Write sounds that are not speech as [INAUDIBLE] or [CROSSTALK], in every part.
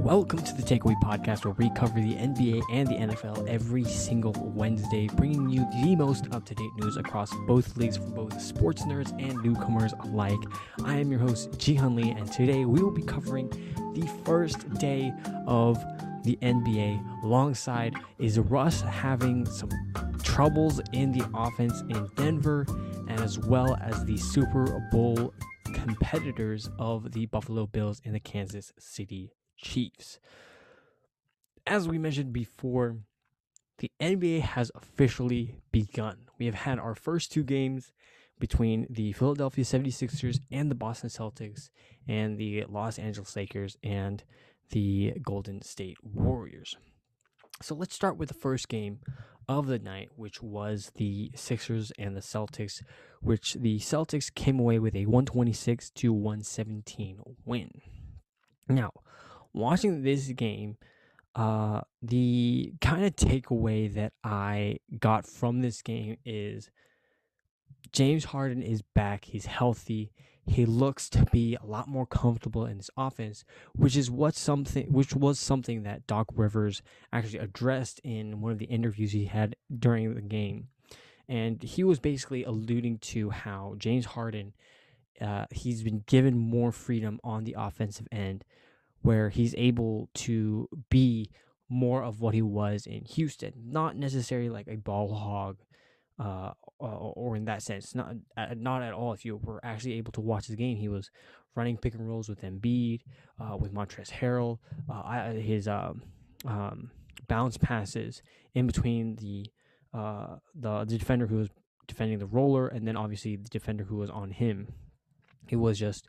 Welcome to the Takeaway Podcast, where we cover the NBA and the NFL every single Wednesday, bringing you the most up to date news across both leagues for both sports nerds and newcomers alike. I am your host, Jihan Lee, and today we will be covering the first day of the NBA. Alongside is Russ having some troubles in the offense in Denver, and as well as the Super Bowl competitors of the Buffalo Bills and the Kansas City Chiefs. As we mentioned before, the NBA has officially begun. We have had our first two games between the Philadelphia 76ers and the Boston Celtics, and the Los Angeles Lakers and the Golden State Warriors. So let's start with the first game of the night, which was the Sixers and the Celtics, which the Celtics came away with a 126 to 117 win. Now, watching this game, uh, the kind of takeaway that I got from this game is James Harden is back. He's healthy. He looks to be a lot more comfortable in his offense, which is what something which was something that Doc Rivers actually addressed in one of the interviews he had during the game. And he was basically alluding to how James Harden uh, he's been given more freedom on the offensive end where he's able to be more of what he was in Houston, not necessarily like a ball hog, uh, or in that sense, not not at all. If you were actually able to watch his game, he was running pick and rolls with Embiid, uh, with Montrezl Harrell, uh, his um, um, bounce passes in between the uh, the the defender who was defending the roller, and then obviously the defender who was on him. It was just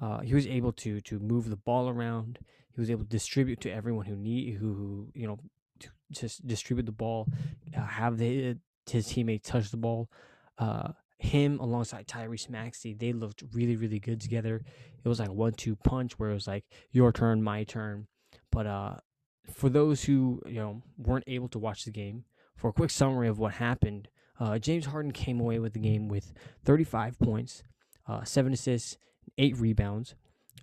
uh, he was able to to move the ball around. He was able to distribute to everyone who need who, who you know to just distribute the ball, uh, have the, his teammates touch the ball. Uh, him alongside Tyrese Maxey, they looked really really good together. It was like a one-two punch where it was like your turn, my turn. But uh, for those who you know weren't able to watch the game, for a quick summary of what happened, uh, James Harden came away with the game with 35 points, uh, seven assists, eight rebounds.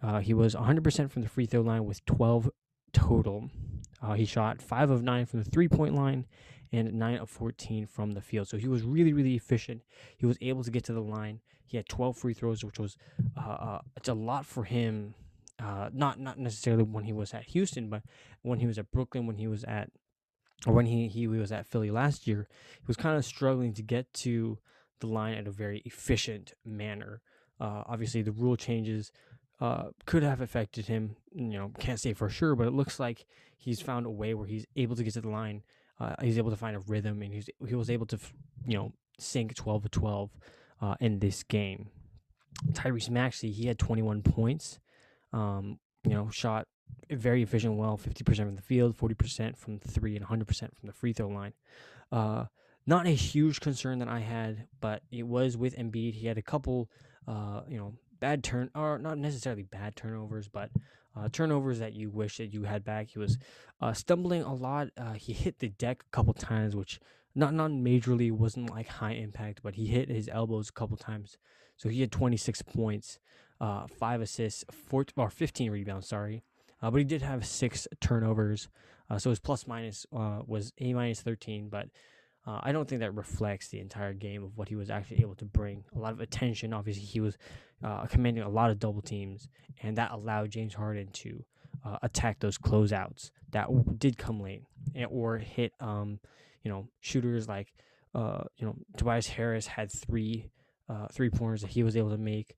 Uh, he was 100% from the free throw line with 12 total. Uh, he shot 5 of 9 from the three point line and 9 of 14 from the field. So he was really, really efficient. He was able to get to the line. He had 12 free throws, which was uh, uh it's a lot for him. Uh, not not necessarily when he was at Houston, but when he was at Brooklyn, when he was at or when he, he was at Philly last year, he was kind of struggling to get to the line at a very efficient manner. Uh, obviously, the rule changes uh, could have affected him. You know, can't say for sure, but it looks like he's found a way where he's able to get to the line. Uh, he's able to find a rhythm, and he's he was able to, you know, sink twelve to twelve uh, in this game. Tyrese Maxey, he had twenty one points. Um, you know, shot very efficient, well, fifty percent from the field, forty percent from three, and hundred percent from the free throw line. Uh, not a huge concern that I had, but it was with Embiid. He had a couple uh, you know, bad turn or not necessarily bad turnovers, but uh, turnovers that you wish that you had back. He was uh, stumbling a lot. Uh, he hit the deck a couple times, which not not majorly wasn't like high impact, but he hit his elbows a couple times. So he had 26 points, uh, five assists, four or 15 rebounds. Sorry, uh, but he did have six turnovers. Uh, so his plus minus was a minus 13, but uh, I don't think that reflects the entire game of what he was actually able to bring. A lot of attention. Obviously, he was uh, commanding a lot of double teams, and that allowed James Harden to uh, attack those closeouts that did come late and, or hit, um, you know, shooters like, uh, you know, Tobias Harris had three uh, three pointers that he was able to make.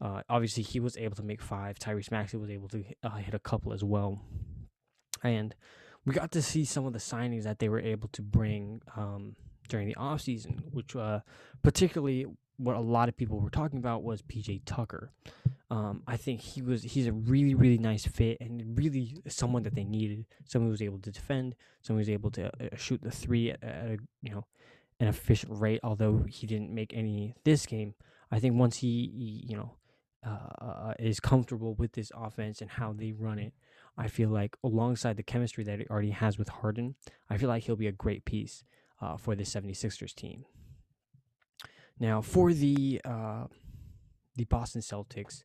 Uh, obviously, he was able to make five. Tyrese Maxey was able to hit a couple as well, and we got to see some of the signings that they were able to bring um, during the offseason, which uh, particularly what a lot of people were talking about was PJ Tucker. Um, I think he was he's a really really nice fit and really someone that they needed. Someone who was able to defend, someone who was able to uh, shoot the three at, at a you know an efficient rate. Although he didn't make any this game, I think once he, he you know uh, uh is comfortable with this offense and how they run it, I feel like alongside the chemistry that he already has with Harden, I feel like he'll be a great piece uh, for the 76ers team. Now, for the uh, the Boston Celtics,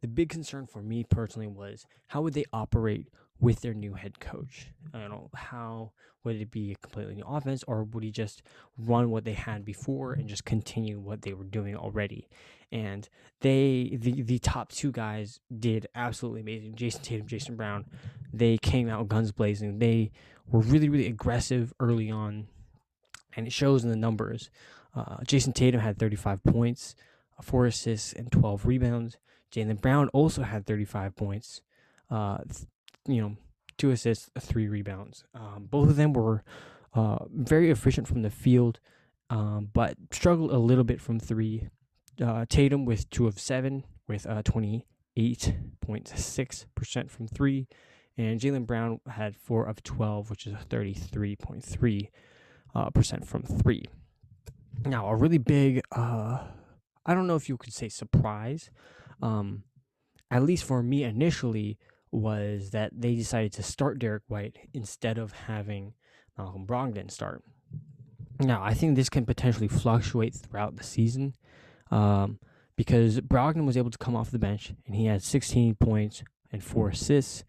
the big concern for me personally was how would they operate with their new head coach. I don't know how would it be a completely new offense or would he just run what they had before and just continue what they were doing already? And they the the top two guys did absolutely amazing. Jayson Tatum, Jason Brown, they came out guns blazing. They were really really aggressive early on, and it shows in the numbers. Uh, Jayson Tatum had 35 points, four assists, and 12 rebounds. Jaylen Brown also had 35 points, uh, you know, two assists, three rebounds. Um, both of them were uh, very efficient from the field, um, but struggled a little bit from three. Uh, Tatum with two of seven, with uh, 28.6% from three. And Jaylen Brown had four of 12, which is 33.3 uh, percent from three. Now, a really big, uh, I don't know if you could say surprise, um, at least for me initially, was that they decided to start Derrick White instead of having Malcolm Brogdon start. Now, I think this can potentially fluctuate throughout the season um, because Brogdon was able to come off the bench and he had 16 points and four assists.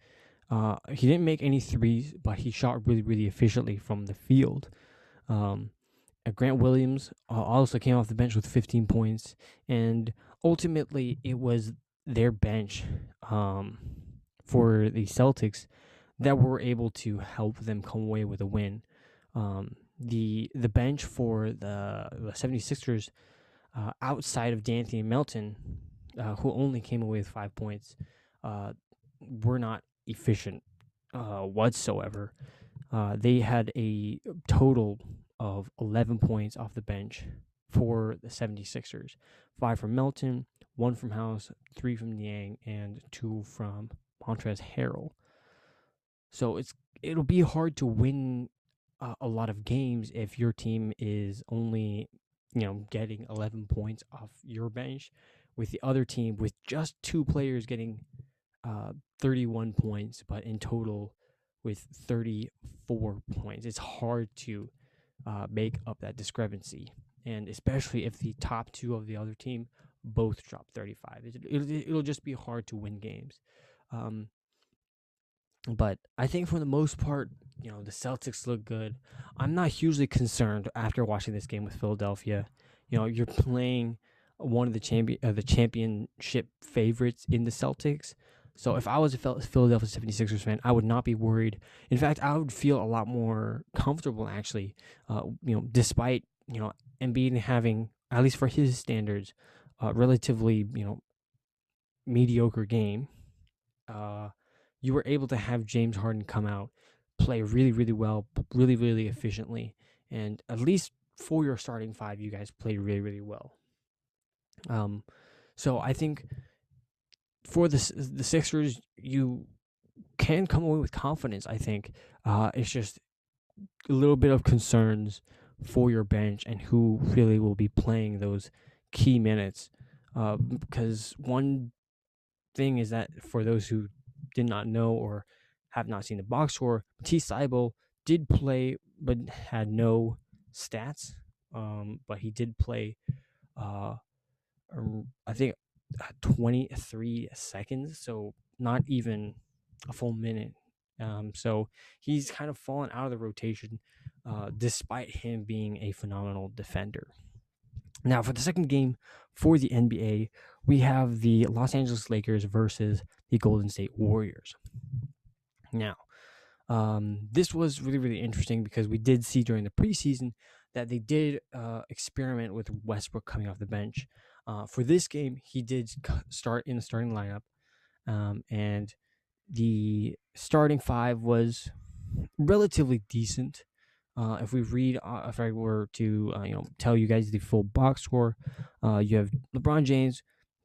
Uh, he didn't make any threes, but he shot really, really efficiently from the field. Um, Grant Williams uh, also came off the bench with 15 points, and ultimately it was their bench um, for the Celtics that were able to help them come away with a win. Um, the the bench for the, the 76ers uh, outside of D'Anthony Melton, uh, who only came away with five points, uh, were not efficient uh, whatsoever. Uh, they had a total of 11 points off the bench for the 76ers. Five from Melton, one from House, three from Niang, and two from Montrezl Harrell. So it's it'll be hard to win uh, a lot of games if your team is only you know getting 11 points off your bench with the other team with just two players getting uh, 31 points but in total with 34 points. It's hard to uh, make up that discrepancy. And especially if the top two of the other team both drop 35 it, it, it'll just be hard to win games um, but I think for the most part, you know, the Celtics look good. I'm not hugely concerned after watching this game with Philadelphia. You know, you're playing one of the champion uh, the championship favorites in the Celtics. So if I was a Philadelphia 76ers fan, I would not be worried. In fact, I would feel a lot more comfortable actually. Uh, you know, despite you know Embiid having at least for his standards, uh, relatively you know mediocre game. Uh, you were able to have James Harden come out, play really, really well, really, really efficiently, and at least for your starting five, you guys played really, really well. Um, so I think for the the Sixers, you can come away with confidence. I think uh, it's just a little bit of concerns for your bench and who really will be playing those key minutes. Uh, because one thing is that for those who did not know or have not seen the box score, Thybulle did play but had no stats. Um, but he did play, uh, I think, uh, 23 seconds, so not even a full minute. Um, so he's kind of fallen out of the rotation, uh, despite him being a phenomenal defender. Now, for the second game for the NBA, we have the Los Angeles Lakers versus the Golden State Warriors. Now, um, this was really, really interesting because we did see during the preseason that they did uh, experiment with Westbrook coming off the bench. Uh, for this game, he did start in the starting lineup, um, and the starting five was relatively decent. Uh, if we read, uh, if I were to, uh, you know, tell you guys the full box score, uh, you have LeBron James,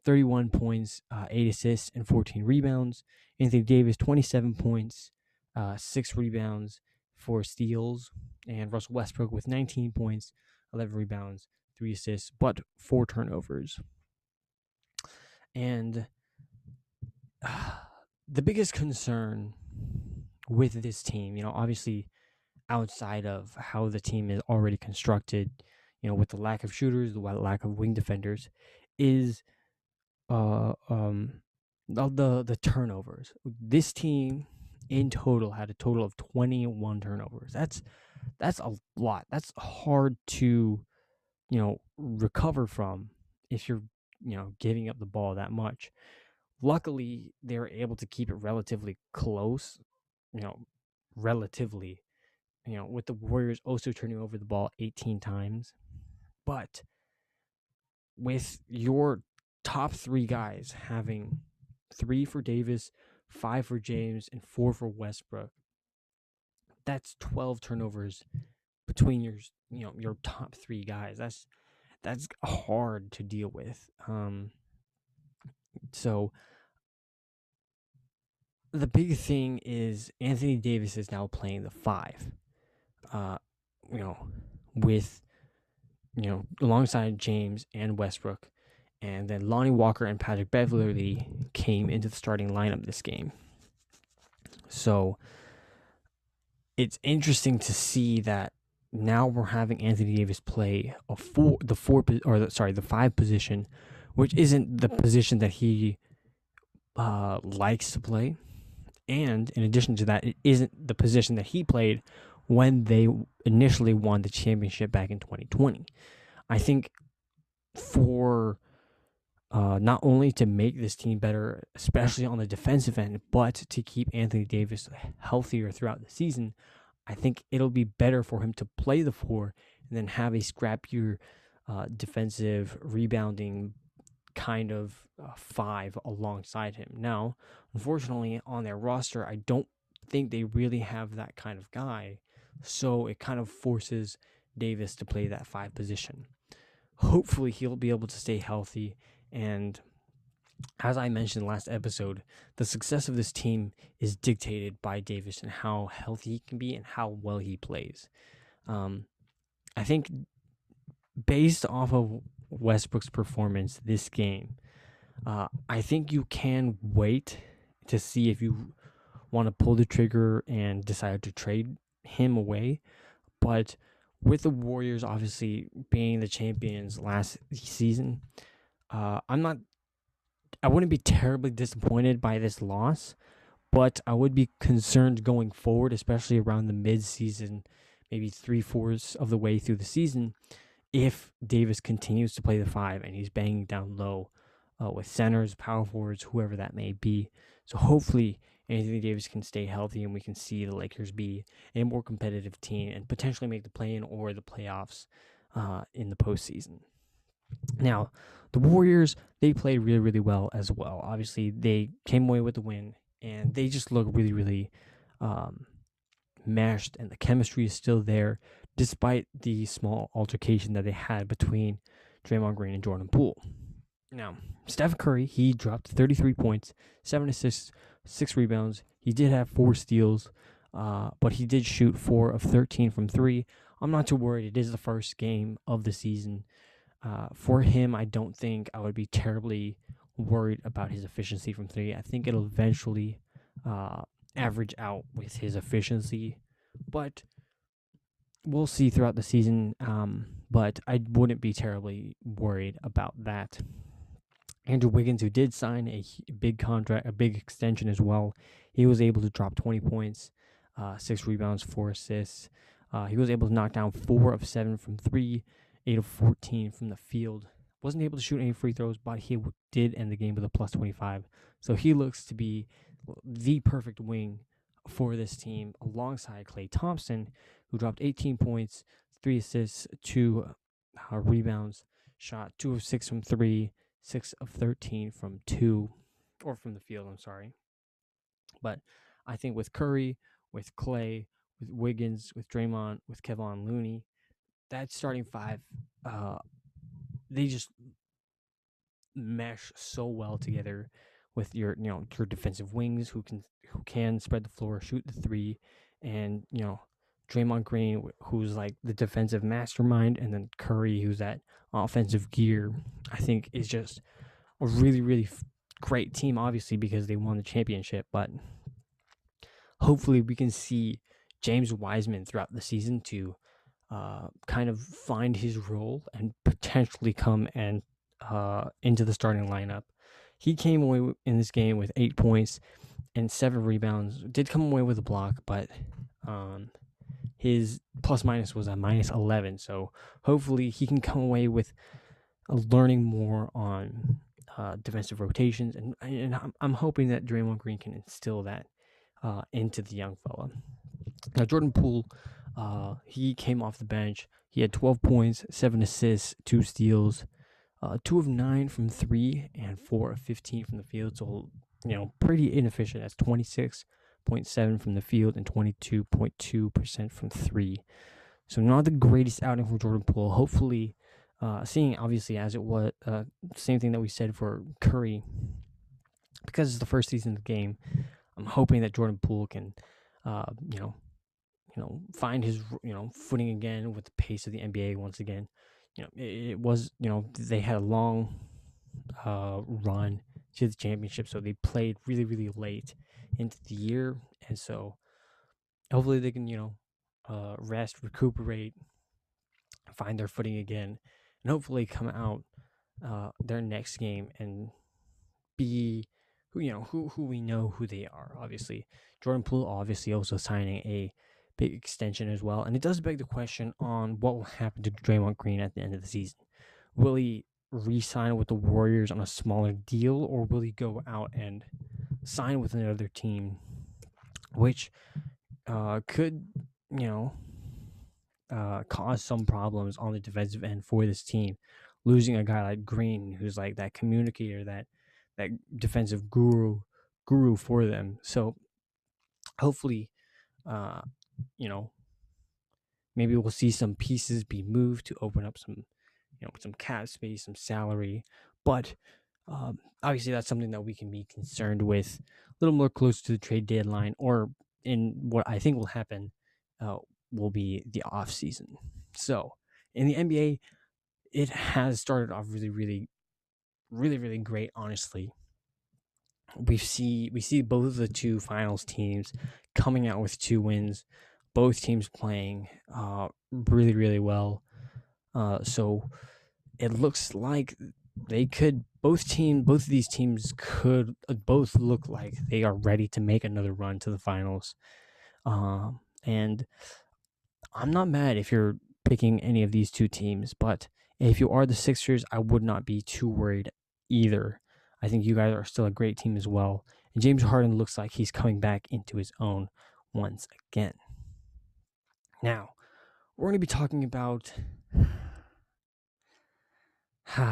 31 points, uh, 8 assists, and 14 rebounds. Anthony Davis, 27 points, uh, 6 rebounds, 4 steals. And Russell Westbrook with 19 points, 11 rebounds, 3 assists, but 4 turnovers. And [SIGHS] the biggest concern with this team, you know, obviously outside of how the team is already constructed, you know, with the lack of shooters, the lack of wing defenders, is uh um the the, turnovers. This team in total had a total of 21 turnovers. That's that's a lot. That's hard to, you know, recover from if you're, you know, giving up the ball that much. Luckily, they were able to keep it relatively close, you know, relatively, you know, with the Warriors also turning over the ball 18 times. But with your top three guys having three for Davis, five for James, and four for Westbrook, that's 12 turnovers between your you know your top three guys. That's that's hard to deal with. Um, so the big thing is Anthony Davis is now playing the five. Uh, you know, with you know alongside James and Westbrook, and then Lonnie Walker and Patrick Beverley came into the starting lineup this game. So it's interesting to see that now we're having Anthony Davis play a four, the four, or the, sorry, the five position, which isn't the position that he uh, likes to play. And in addition to that, it isn't the position that he played when they initially won the championship back in 2020. I think for uh, not only to make this team better, especially on the defensive end, but to keep Anthony Davis healthier throughout the season, I think it'll be better for him to play the four and then have a scrappier uh, defensive rebounding kind of uh, five alongside him. Now, unfortunately, on their roster, I don't think they really have that kind of guy. So it kind of forces Davis to play that five position. Hopefully, he'll be able to stay healthy and as I mentioned last episode, the success of this team is dictated by Davis and how healthy he can be and how well he plays. Um, I think based off of Westbrook's performance this game, uh, I think you can wait to see if you want to pull the trigger and decide to trade him away. But with the Warriors obviously being the champions last season, uh, I'm not. I wouldn't be terribly disappointed by this loss, but I would be concerned going forward, especially around the mid-season, maybe three fourths of the way through the season, if Davis continues to play the five and he's banging down low uh, with centers, power forwards, whoever that may be. So hopefully Anthony Davis can stay healthy and we can see the Lakers be a more competitive team and potentially make the play-in or the playoffs uh, in the postseason. Now, the Warriors, they played really, really well as well. Obviously, they came away with the win, and they just look really, really um, meshed, and the chemistry is still there, despite the small altercation that they had between Draymond Green and Jordan Poole. Now, Steph Curry, he dropped 33 points, 7 assists, 6 rebounds. He did have 4 steals, uh, but he did shoot 4 of 13 from 3. I'm not too worried. It is the first game of the season. Uh, for him, I don't think I would be terribly worried about his efficiency from three. I think it'll eventually uh, average out with his efficiency, but we'll see throughout the season. Um, but I wouldn't be terribly worried about that. Andrew Wiggins, who did sign a big contract, a big extension as well, he was able to drop 20 points, uh, six rebounds, four assists. Uh, he was able to knock down four of seven from three 8 of 14 from the field. Wasn't able to shoot any free throws, but he did end the game with a plus 25. So he looks to be the perfect wing for this team alongside Klay Thompson, who dropped 18 points, 3 assists, 2 uh, rebounds, shot 2 of 6 from 3, 6 of 13 from 2, or from the field, I'm sorry. But I think with Curry, with Klay, with Wiggins, with Draymond, with Kevon Looney, that starting five, uh, they just mesh so well together with your you know your defensive wings who can who can spread the floor, shoot the three, and you know Draymond Green who's like the defensive mastermind, and then Curry who's that offensive gear. I think is just a really really great team, obviously because they won the championship, but hopefully we can see James Wiseman throughout the season to uh, kind of find his role and potentially come and uh, into the starting lineup. He came away in this game with eight points and seven rebounds. Did come away with a block, but um, his plus minus was a minus 11. So hopefully he can come away with learning more on uh, defensive rotations, and and I'm, I'm hoping that Draymond Green can instill that uh, into the young fella. Now Jordan Poole, uh, he came off the bench. He had 12 points, seven assists, two steals, uh, two of nine from three, and four of 15 from the field. So you know, pretty inefficient. That's 26.7 from the field and 22.2% from three. So not the greatest outing from Jordan Poole. Hopefully, uh, seeing obviously as it was uh, same thing that we said for Curry, because it's the first season of the game. I'm hoping that Jordan Poole can, uh, you know, you know, find his you know footing again with the pace of the NBA once again. You know, it, it was you know they had a long uh, run to the championship, so they played really really late into the year, and so hopefully they can you know uh, rest, recuperate, find their footing again, and hopefully come out uh, their next game and be who you know who who we know who they are. Obviously, Jordan Poole obviously also signing a big extension as well, and it does beg the question on what will happen to Draymond Green at the end of the season. Will he re-sign with the Warriors on a smaller deal, or will he go out and sign with another team, which uh, could you know uh, cause some problems on the defensive end for this team. Losing a guy like Green, who's like that communicator, that that defensive guru guru for them. So hopefully, uh, you know, maybe we'll see some pieces be moved to open up some, you know, some cap space, some salary. But um, obviously, that's something that we can be concerned with a little more close to the trade deadline, or in what I think will happen uh, will be the off season. So in the NBA, it has started off really, really, really, really great. Honestly, we see we see both of the two finals teams coming out with two wins. Both teams playing uh, really, really well. Uh, so it looks like they could both team both of these teams could uh, both look like they are ready to make another run to the finals. Um, and I'm not mad if you're picking any of these two teams, but if you are the Sixers, I would not be too worried either. I think you guys are still a great team as well. And James Harden looks like he's coming back into his own once again. Now, we're going to be talking about. [SIGHS]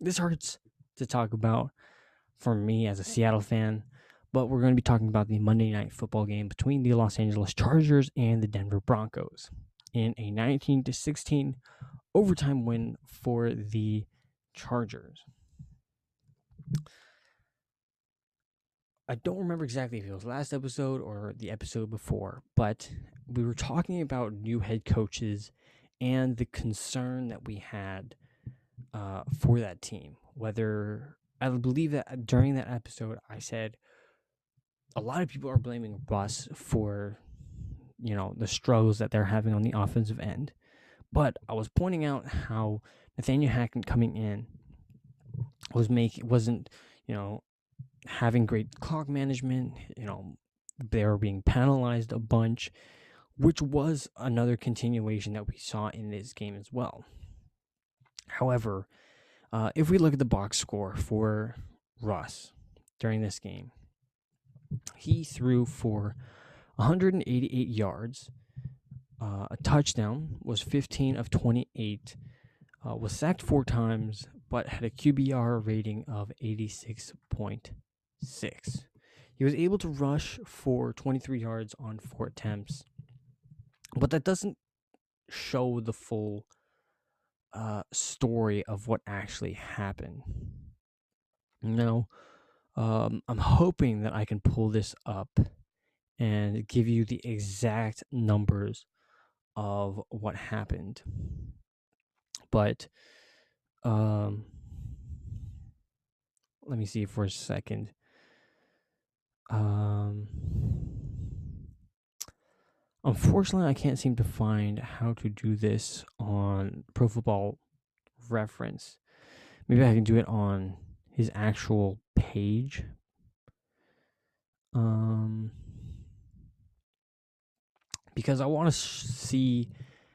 this hurts to talk about for me as a Seattle fan but we're going to be talking about the Monday night football game between the Los Angeles Chargers and the Denver Broncos in a 19 to 16 overtime win for the Chargers. I don't remember exactly if it was last episode or the episode before, but we were talking about new head coaches and the concern that we had uh, for that team. Whether I believe that during that episode, I said a lot of people are blaming Russ for, you know, the struggles that they're having on the offensive end. But I was pointing out how Nathaniel Hackett coming in was making wasn't, you know, having great clock management. You know, they were being penalized a bunch, which was another continuation that we saw in this game as well. However, uh, if we look at the box score for Russ during this game, he threw for 188 yards, uh, a touchdown, was 15 of 28, uh, was sacked four times, but had a QBR rating of 86.6. He was able to rush for 23 yards on four attempts, but that doesn't show the full uh, story of what actually happened. Now, um, I'm hoping that I can pull this up and give you the exact numbers of what happened. But um, let me see for a second. Um, unfortunately, I can't seem to find how to do this on Pro Football Reference. Maybe I can do it on his actual page. Um, because I want to see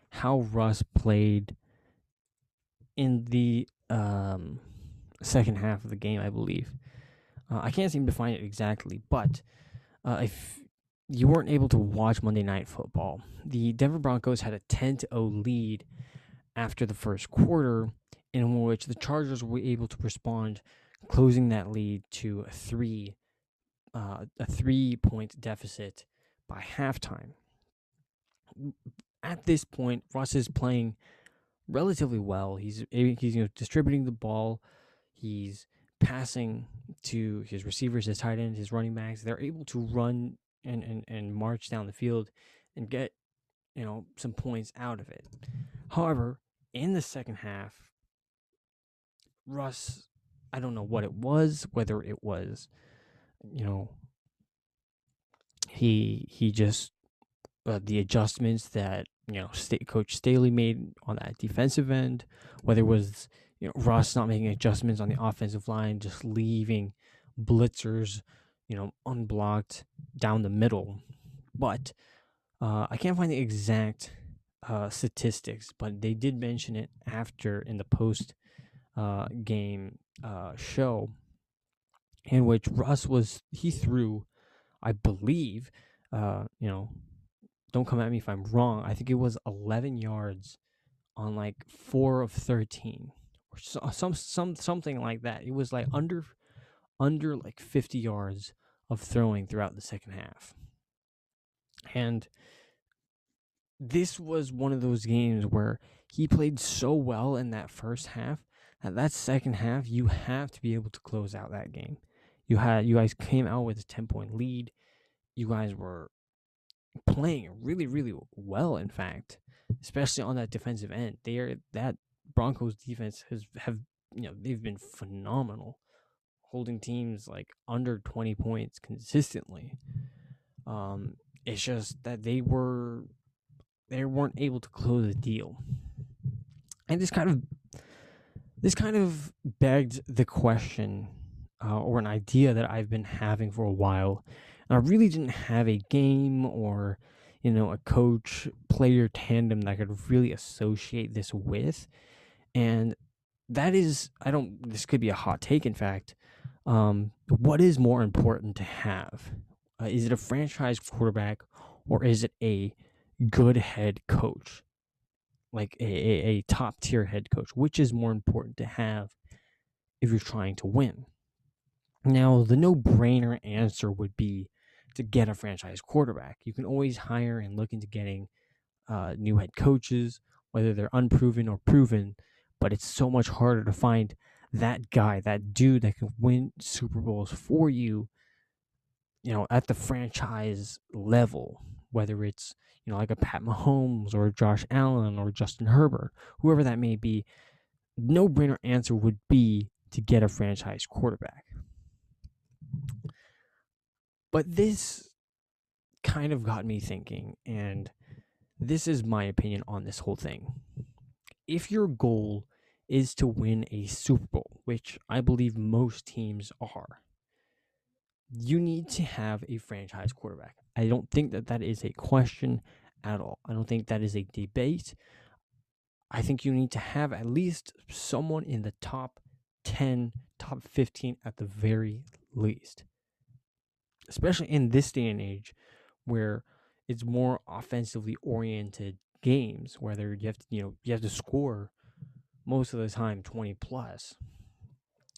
how Russ played in the um, second half of the game, I believe. Uh, I can't seem to find it exactly, but uh, if you weren't able to watch Monday Night Football, the Denver Broncos had a 10 0 lead after the first quarter, in which the Chargers were able to respond, closing that lead to a three uh, a three point deficit by halftime. At this point, Russ is playing relatively well. He's he's you know distributing the ball. He's passing to his receivers, his tight ends, his running backs. They're able to run and, and, and march down the field and get, you know, some points out of it. However, in the second half, Russ, I don't know what it was, whether it was, you know, he he just uh, the adjustments that you know state coach Staley made on that defensive end, whether it was you know Russ not making adjustments on the offensive line, just leaving blitzers, you know, unblocked down the middle. But uh, I can't find the exact uh, statistics, but they did mention it after in the post uh, game uh, show, in which Russ was he threw, I believe, uh, you know, don't come at me if I'm wrong. I think it was 11 yards on like four of 13 or so, some some something like that. It was like under under like 50 yards of throwing throughout the second half. And this was one of those games where he played so well in that first half that that second half you have to be able to close out that game. You had you guys came out with a 10 point lead. You guys were playing really really well in fact, especially on that defensive end. They are that Broncos defense has have you know, they've been phenomenal holding teams like under 20 points consistently. Um it's just that they were they weren't able to close the deal. And this kind of this kind of begged the question uh, or an idea that I've been having for a while. And I really didn't have a game or you know a coach player tandem that I could really associate this with. And that is I don't this could be a hot take in fact. Um, what is more important to have? Uh, is it a franchise quarterback or is it a good head coach, like a, a, a top tier head coach, which is more important to have if you're trying to win. Now, the no brainer answer would be to get a franchise quarterback. You can always hire and look into getting uh, new head coaches, whether they're unproven or proven, but it's so much harder to find that guy, that dude that can win Super Bowls for you, you know, at the franchise level, whether it's you know, like a Pat Mahomes or Josh Allen or Justin Herbert, whoever that may be, no brainer answer would be to get a franchise quarterback. But this kind of got me thinking, and this is my opinion on this whole thing. If your goal is to win a Super Bowl, which I believe most teams are, you need to have a franchise quarterback. I don't think that that is a question at all. I don't think that is a debate. I think you need to have at least someone in the top 10, top 15 at the very least. Especially in this day and age where it's more offensively oriented games, whether you have to, you know, you have to score most of the time 20 plus.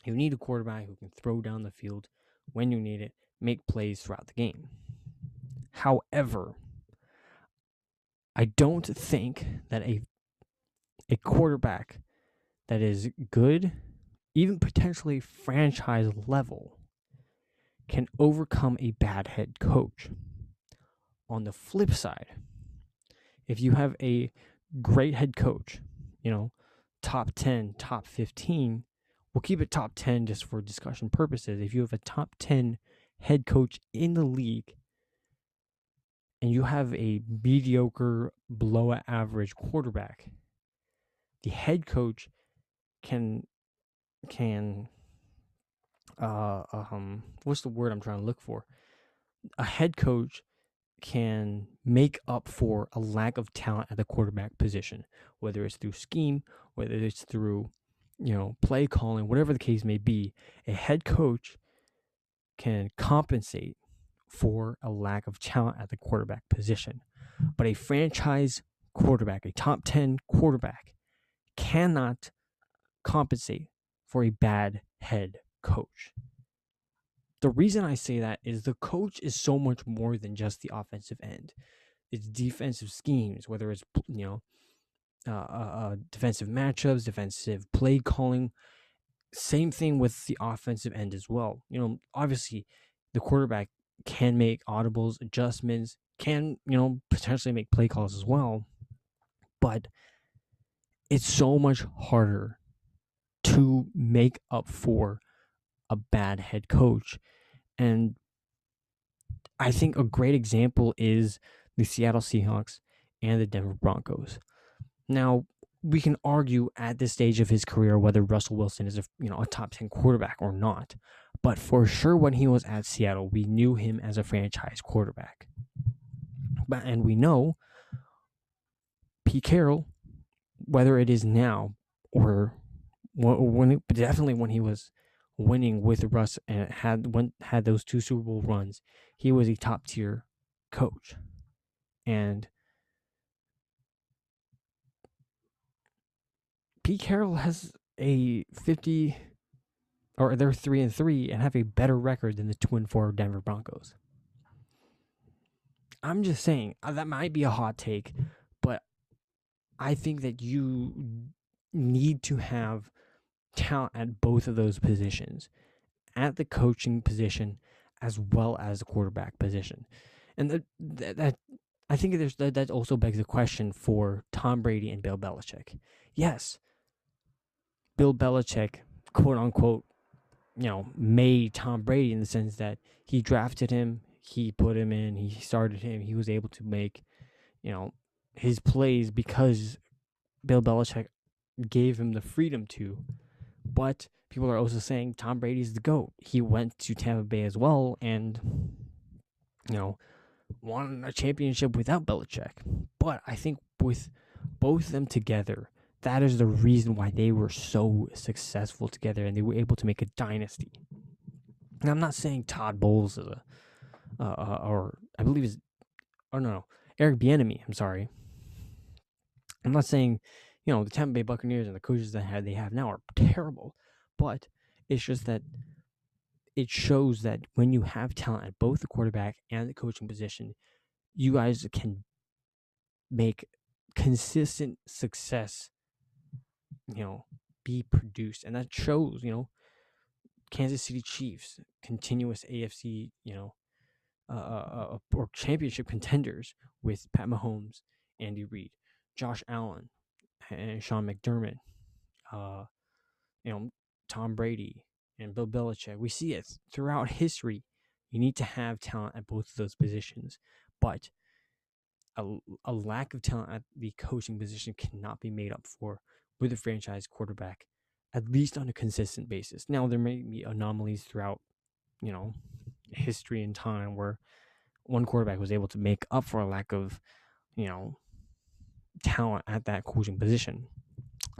You need a quarterback who can throw down the field when you need it, make plays throughout the game. However, I don't think that a a quarterback that is good, even potentially franchise level, can overcome a bad head coach. On the flip side, if you have a great head coach, you know, top 10, top 15, we'll keep it top 10 just for discussion purposes. If you have a top 10 head coach in the league and you have a mediocre, below average quarterback, the head coach can can uh um what's the word I'm trying to look for? a head coach can make up for a lack of talent at the quarterback position, whether it's through scheme, whether it's through, you know, play calling, whatever the case may be. A head coach can compensate for a lack of talent at the quarterback position. But a franchise quarterback, a top 10 quarterback, cannot compensate for a bad head coach. The reason I say that is the coach is so much more than just the offensive end. It's defensive schemes, whether it's you know uh, uh, uh, defensive matchups, defensive play calling. Same thing with the offensive end as well. You know, obviously, the quarterback can make audibles, adjustments, can you know potentially make play calls as well, but it's so much harder to make up for a bad head coach. And I think a great example is the Seattle Seahawks and the Denver Broncos. Now, we can argue at this stage of his career whether Russell Wilson is a you know a top 10 quarterback or not. But for sure when he was at Seattle, we knew him as a franchise quarterback. But and we know Pete Carroll, whether it is now or when, definitely when he was winning with Russ and had went had those two Super Bowl runs, he was a top tier coach. And Pete Carroll has a 50 or they're 3 and 3 and have a better record than the 2 and 4 Denver Broncos. I'm just saying uh, that might be a hot take, but I think that you need to have talent at both of those positions, at the coaching position as well as the quarterback position. And that, that, I think there's that, that also begs the question for Tom Brady and Bill Belichick. Yes, Bill Belichick, quote unquote, you know, made Tom Brady in the sense that he drafted him, he put him in, he started him, he was able to make, you know, his plays because Bill Belichick gave him the freedom to. But people are also saying Tom Brady's the GOAT. He went to Tampa Bay as well and, you know, won a championship without Belichick. But I think with both of them together, that is the reason why they were so successful together and they were able to make a dynasty. And I'm not saying Todd Bowles is a, uh, uh, or I believe is, oh no, no, Eric Bieniemy. I'm sorry. I'm not saying you know, the Tampa Bay Buccaneers and the coaches that they have now are terrible. But it's just that it shows that when you have talent at both the quarterback and the coaching position, you guys can make consistent success, you know, be produced. And that shows, you know, Kansas City Chiefs, continuous AFC, you know, uh, uh, uh, or championship contenders with Pat Mahomes, Andy Reid, Josh Allen, and Sean McDermott, uh, you know, Tom Brady and Bill Belichick. We see it throughout history. You need to have talent at both of those positions, but a, a lack of talent at the coaching position cannot be made up for with a franchise quarterback, at least on a consistent basis. Now there may be anomalies throughout, you know, history and time where one quarterback was able to make up for a lack of, you know, talent at that coaching position.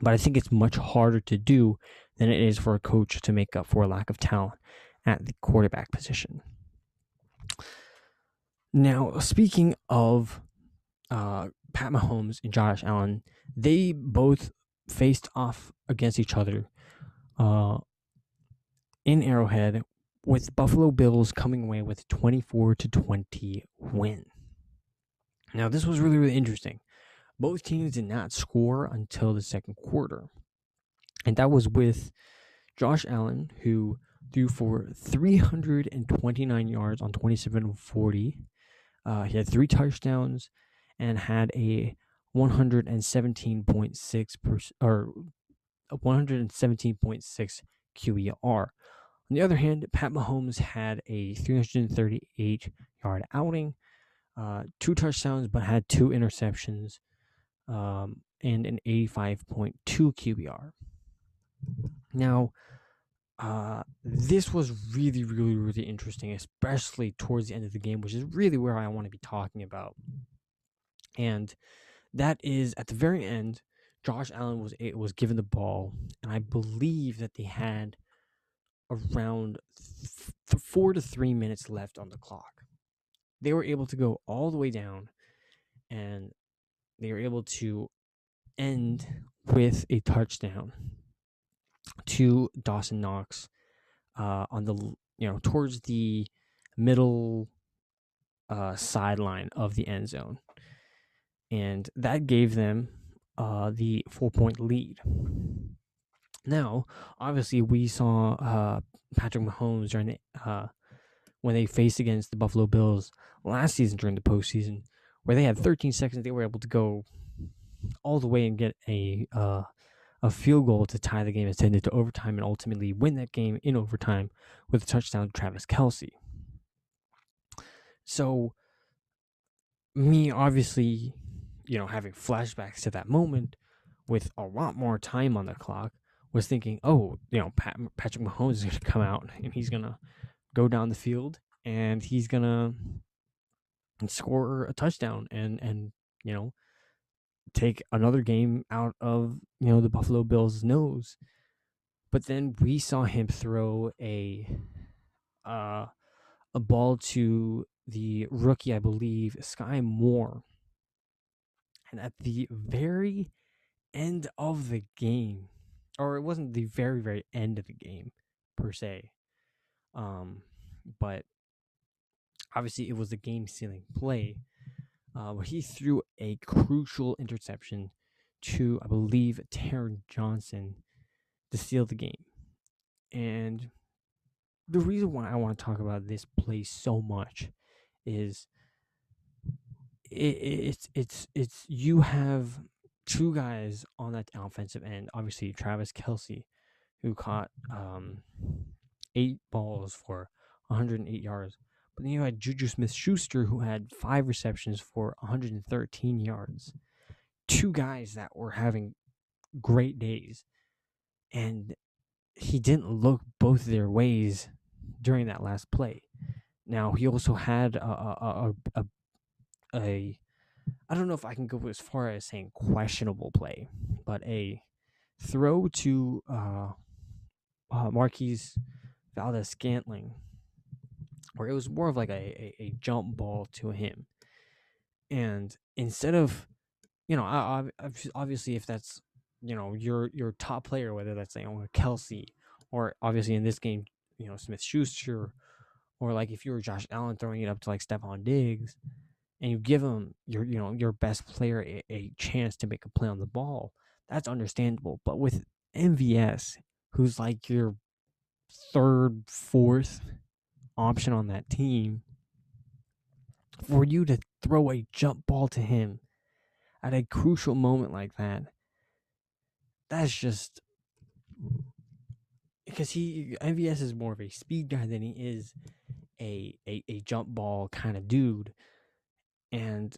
But I think it's much harder to do than it is for a coach to make up for a lack of talent at the quarterback position. Now, speaking of uh, Pat Mahomes and Josh Allen, they both faced off against each other uh, in Arrowhead, with Buffalo Bills coming away with 24 to 20 win. Now, this was really, really interesting both teams did not score until the second quarter. And that was with Josh Allen, who threw for 329 yards on 27 of 40. Uh, he had three touchdowns and had a 117.6 per, or 117.6 QBR. On the other hand, Pat Mahomes had a 338 yard outing, uh, two touchdowns, but had two interceptions um, and an 85.2 QBR. Now, uh, this was really, really, really interesting, especially towards the end of the game, which is really where I want to be talking about. And that is at the very end, Josh Allen was was given the ball, and I believe that they had around th- four to three minutes left on the clock. They were able to go all the way down, and they were able to end with a touchdown to Dawson Knox uh, on the you know towards the middle uh, sideline of the end zone, and that gave them uh, the four point lead. Now, obviously, we saw uh, Patrick Mahomes during the, uh, when they faced against the Buffalo Bills last season during the postseason, where they had 13 seconds, they were able to go all the way and get a uh, a field goal to tie the game, and send it to overtime, and ultimately win that game in overtime with a touchdown to Travis Kelce. So, me obviously, you know, having flashbacks to that moment with a lot more time on the clock, was thinking, oh, you know, Pat, Patrick Mahomes is going to come out and he's going to go down the field and he's going to score a touchdown and and you know take another game out of you know the Buffalo Bills' nose. But then we saw him throw a uh, a ball to the rookie, I believe, Skyy Moore. And at the very end of the game, or it wasn't the very, very end of the game per se, um, but obviously it was a game sealing play uh, he threw a crucial interception to, I believe, Taron Johnson to seal the game. And the reason why I want to talk about this play so much is it, it's it's it's you have two guys on that offensive end. Obviously, Travis Kelce, who caught um, eight balls for 108 yards, but then you had Juju Smith Schuster, who had five receptions for 113 yards. Two guys that were having great days. And he didn't look both their ways during that last play. Now, he also had a, a, a, a, a I don't know if I can go as far as saying questionable play, but a throw to uh, uh, Marquez Valdes Scantling where it was more of like a, a, a jump ball to him. And instead of, you know, I, I, obviously if that's, you know, your your top player, whether that's like Kelce or obviously in this game, you know, Smith Schuster, or like if you were Josh Allen throwing it up to like Stefon Diggs, and you give him your you know your best player a, a chance to make a play on the ball, that's understandable. But with MVS, who's like your third, fourth option on that team, for you to throw a jump ball to him at a crucial moment like that, that's just because he MVS is more of a speed guy than he is a a, a jump ball kind of dude, and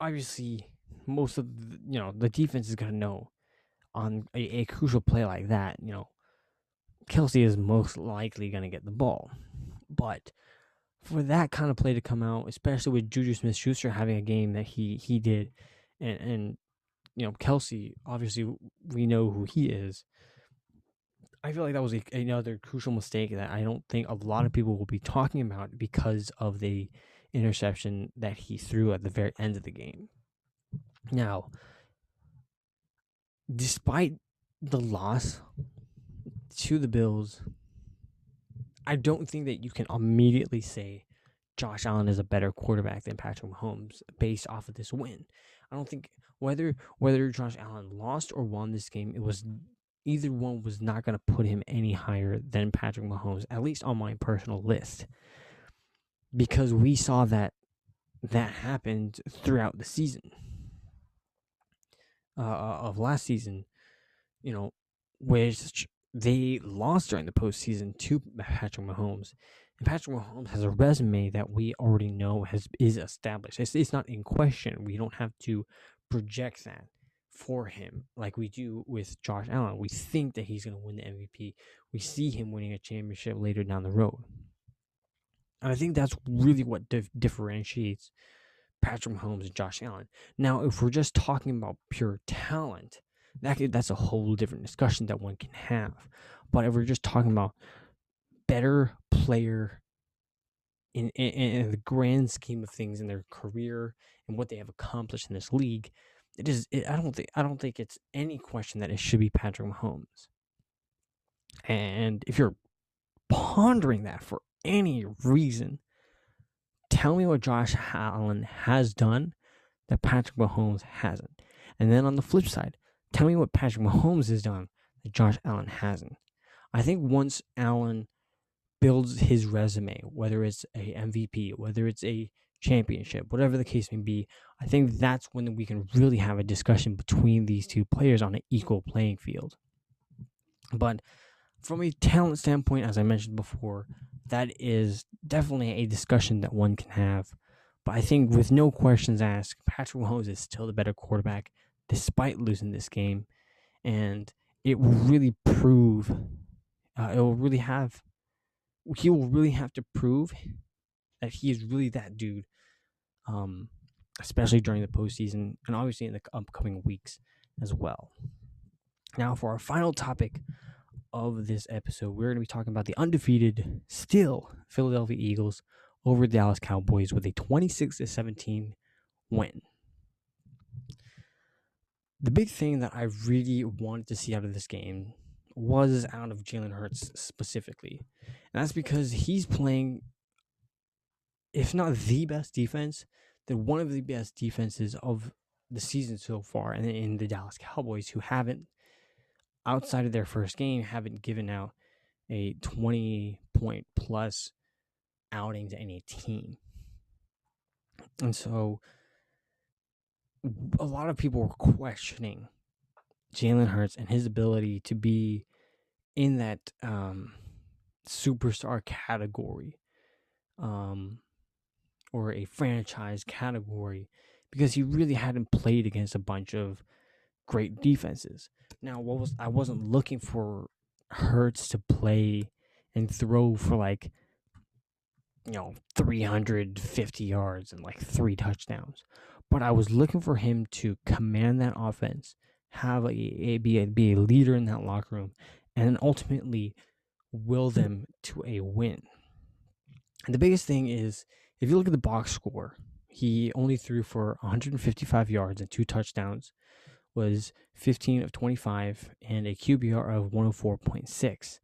obviously most of the, you know the defense is gonna know on a, a crucial play like that. You know Kelce is most likely going to get the ball. But for that kind of play to come out, especially with Juju Smith Schuster having a game that he he did, and and you know Kelce obviously we know who he is. I feel like that was a, another crucial mistake that I don't think a lot of people will be talking about because of the interception that he threw at the very end of the game. Now, despite the loss to the Bills, I don't think that you can immediately say Josh Allen is a better quarterback than Patrick Mahomes based off of this win. I don't think whether whether Josh Allen lost or won this game, it was either one was not going to put him any higher than Patrick Mahomes, at least on my personal list, because we saw that that happened throughout the season uh, of last season. You know, which they lost during the postseason to Patrick Mahomes. And Patrick Mahomes has a resume that we already know has is established. It's, it's not in question. We don't have to project that for him, like we do with Josh Allen. We think that he's going to win the MVP. We see him winning a championship later down the road. And I think that's really what dif- differentiates Patrick Mahomes and Josh Allen. Now, if we're just talking about pure talent, that that's a whole different discussion that one can have. But if we're just talking about better player in, in, in the grand scheme of things in their career and what they have accomplished in this league, it is. It, I don't think. I don't think it's any question that it should be Patrick Mahomes. And if you're pondering that for any reason, tell me what Josh Allen has done that Patrick Mahomes hasn't. And then on the flip side, tell me what Patrick Mahomes has done that Josh Allen hasn't. I think once Allen builds his resume, whether it's a MVP, whether it's a championship, whatever the case may be, I think that's when we can really have a discussion between these two players on an equal playing field. But from a talent standpoint, as I mentioned before, that is definitely a discussion that one can have. But I think with no questions asked, Patrick Mahomes is still the better quarterback despite losing this game. And it will really prove, uh, it will really have, he will really have to prove that he is really that dude um, especially during the postseason and obviously in the upcoming weeks as well. Now, for our final topic of this episode, we're going to be talking about the undefeated, still Philadelphia Eagles over the Dallas Cowboys with a 26 to 17 win. The big thing that I really wanted to see out of this game was out of Jalen Hurts specifically. And that's because he's playing if not the best defense, then one of the best defenses of the season so far. And in the Dallas Cowboys, who haven't, outside of their first game, haven't given out a 20 point plus outing to any team. And so a lot of people were questioning Jalen Hurts and his ability to be in that um, superstar category. Um, or a franchise category because he really hadn't played against a bunch of great defenses. Now, what was I wasn't looking for Hurts to play and throw for like you know 350 yards and like three touchdowns, but I was looking for him to command that offense, have a, a be a, be a leader in that locker room, and ultimately will them to a win. And the biggest thing is if you look at the box score, he only threw for 155 yards and two touchdowns, was 15 of 25, and a QBR of 104.6.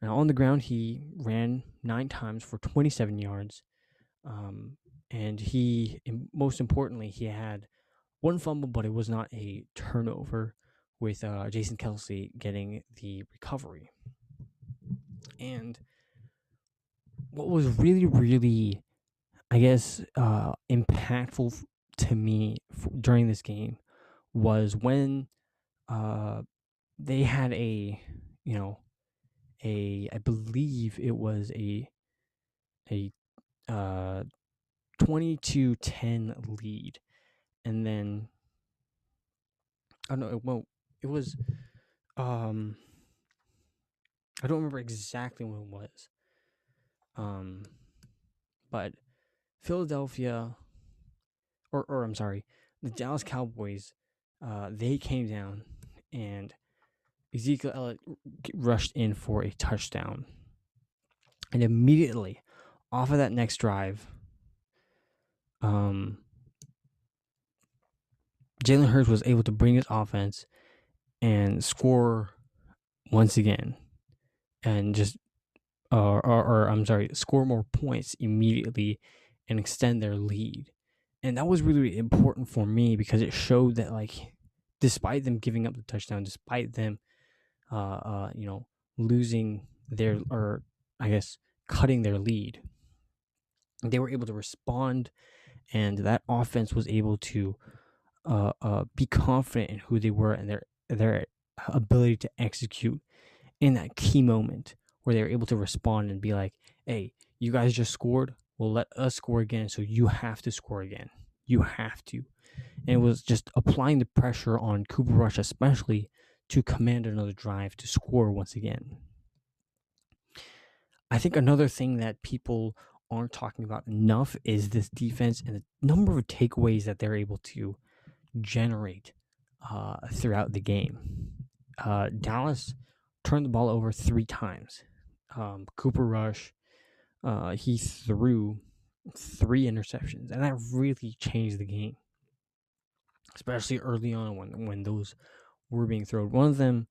Now, on the ground, he ran nine times for 27 yards. Um, and he, most importantly, he had one fumble, but it was not a turnover with uh, Jason Kelce getting the recovery. And what was really, really I guess, uh, impactful to me f- during this game was when uh, they had a, you know, a I believe it was a a uh 22-10 lead and then I don't know well it was um I don't remember exactly when it was um but Philadelphia, or or I'm sorry, the Dallas Cowboys, uh, they came down and Ezekiel Elliott rushed in for a touchdown, and immediately off of that next drive, um, Jalen Hurts was able to bring his offense and score once again, and just or, or, or I'm sorry, score more points immediately and extend their lead. And that was really important for me because it showed that like despite them giving up the touchdown, despite them uh uh you know losing their or I guess cutting their lead, they were able to respond and that offense was able to uh, uh, be confident in who they were and their their ability to execute in that key moment where they were able to respond and be like, "Hey, you guys just scored will let us score again, so you have to score again. You have to. And it was just applying the pressure on Cooper Rush, especially to command another drive to score once again. I think another thing that people aren't talking about enough is this defense and the number of takeaways that they're able to generate uh, throughout the game. Uh, Dallas turned the ball over three times. Um, Cooper Rush, uh, he threw three interceptions, and that really changed the game, especially early on when when those were being thrown. One of them,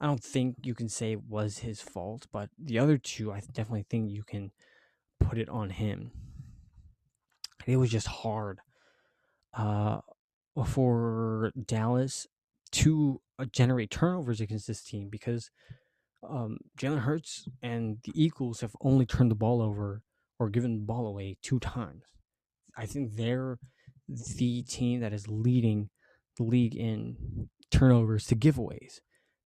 I don't think you can say was his fault, but the other two, I definitely think you can put it on him. it was just hard uh, for Dallas to uh, generate turnovers against this team because um, Jalen Hurts and the Eagles have only turned the ball over or given the ball away two times. I think they're the team that is leading the league in turnovers to giveaways.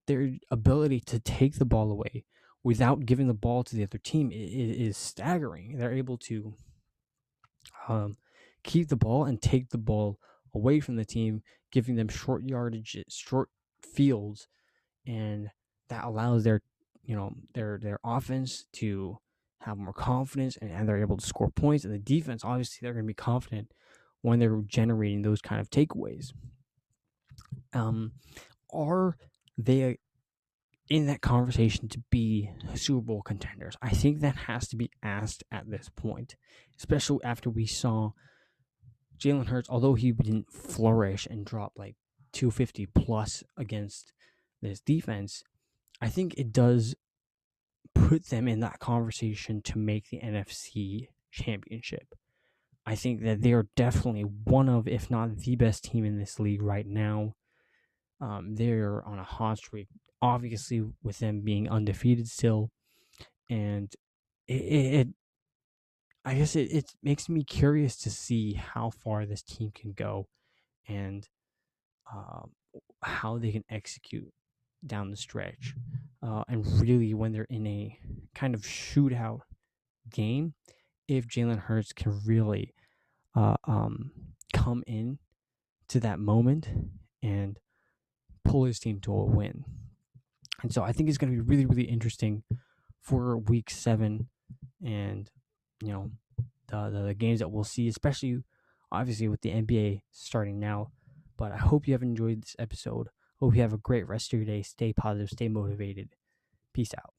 Their ability to take the ball away without giving the ball to the other team is, is staggering. They're able to um, keep the ball and take the ball away from the team, giving them short yardage, short fields, and that allows their you know their their offense to have more confidence and, and they're able to score points. And the defense, obviously, they're going to be confident when they're generating those kind of takeaways. Um, are they in that conversation to be Super Bowl contenders? I think that has to be asked at this point, especially after we saw Jalen Hurts, although he didn't flourish and drop like 250 plus against this defense, I think it does put them in that conversation to make the NFC championship. I think that they are definitely one of, if not the best team in this league right now. Um, they're on a hot streak obviously with them being undefeated still, and it, it I guess it, it makes me curious to see how far this team can go, and uh, how they can execute down the stretch, uh, and really when they're in a kind of shootout game, if Jalen Hurts can really uh, um, come in to that moment and pull his team to a win. And so I think it's going to be really, really interesting for week seven and, you know, the, the, the games that we'll see, especially obviously with the NBA starting now. But I hope you have enjoyed this episode. Hope you have a great rest of your day. Stay positive, stay motivated. Peace out.